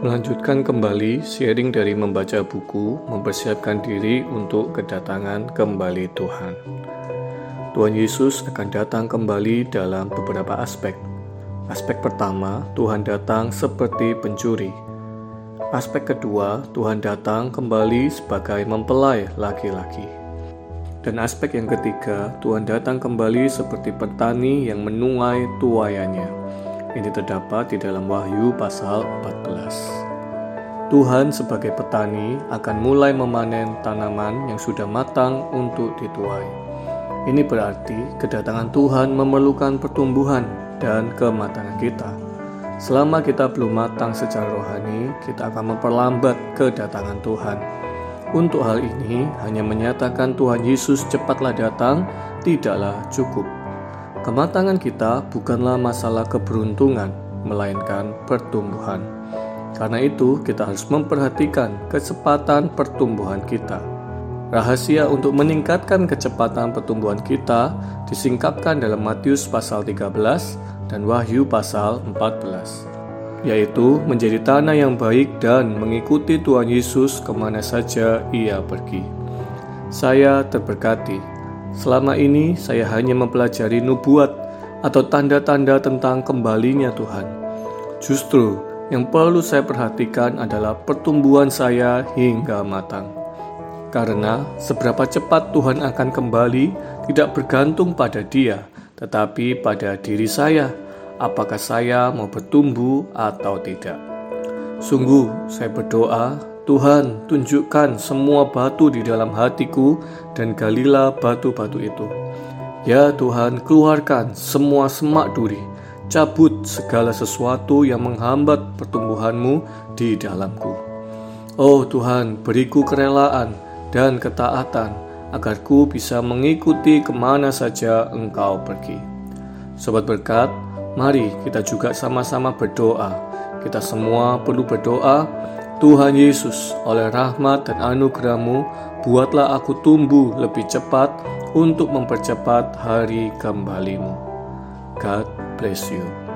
Melanjutkan kembali sharing dari membaca buku, mempersiapkan diri untuk kedatangan kembali Tuhan. Tuhan Yesus akan datang kembali dalam beberapa aspek. Aspek pertama, Tuhan datang seperti pencuri. Aspek kedua, Tuhan datang kembali sebagai mempelai laki-laki. Dan aspek yang ketiga, Tuhan datang kembali seperti petani yang menuai tuayannya. Ini terdapat di dalam Wahyu pasal 14. Tuhan sebagai petani akan mulai memanen tanaman yang sudah matang untuk dituai. Ini berarti kedatangan Tuhan memerlukan pertumbuhan dan kematangan kita. Selama kita belum matang secara rohani, kita akan memperlambat kedatangan Tuhan. Untuk hal ini, hanya menyatakan Tuhan Yesus cepatlah datang tidaklah cukup Kematangan kita bukanlah masalah keberuntungan, melainkan pertumbuhan. Karena itu, kita harus memperhatikan kecepatan pertumbuhan kita. Rahasia untuk meningkatkan kecepatan pertumbuhan kita disingkapkan dalam Matius pasal 13 dan Wahyu pasal 14 yaitu menjadi tanah yang baik dan mengikuti Tuhan Yesus ke mana saja ia pergi. Saya terberkati Selama ini saya hanya mempelajari nubuat atau tanda-tanda tentang kembalinya Tuhan. Justru yang perlu saya perhatikan adalah pertumbuhan saya hingga matang. Karena seberapa cepat Tuhan akan kembali tidak bergantung pada Dia, tetapi pada diri saya, apakah saya mau bertumbuh atau tidak. Sungguh, saya berdoa Tuhan, tunjukkan semua batu di dalam hatiku dan galilah batu-batu itu. Ya Tuhan, keluarkan semua semak duri, cabut segala sesuatu yang menghambat pertumbuhanmu di dalamku. Oh Tuhan, beriku kerelaan dan ketaatan agar ku bisa mengikuti ke mana saja Engkau pergi. Sobat berkat, mari kita juga sama-sama berdoa. Kita semua perlu berdoa Tuhan Yesus, oleh rahmat dan anugerahmu, buatlah aku tumbuh lebih cepat untuk mempercepat hari kembalimu. God bless you.